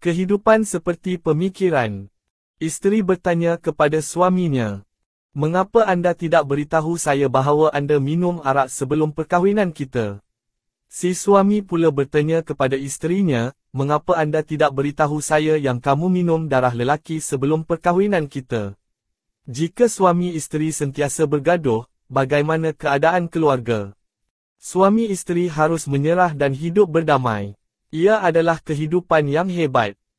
Kehidupan seperti pemikiran. Isteri bertanya kepada suaminya. Mengapa anda tidak beritahu saya bahawa anda minum arak sebelum perkahwinan kita? Si suami pula bertanya kepada isterinya, mengapa anda tidak beritahu saya yang kamu minum darah lelaki sebelum perkahwinan kita? Jika suami isteri sentiasa bergaduh, bagaimana keadaan keluarga? Suami isteri harus menyerah dan hidup berdamai. Ia adalah kehidupan yang hebat.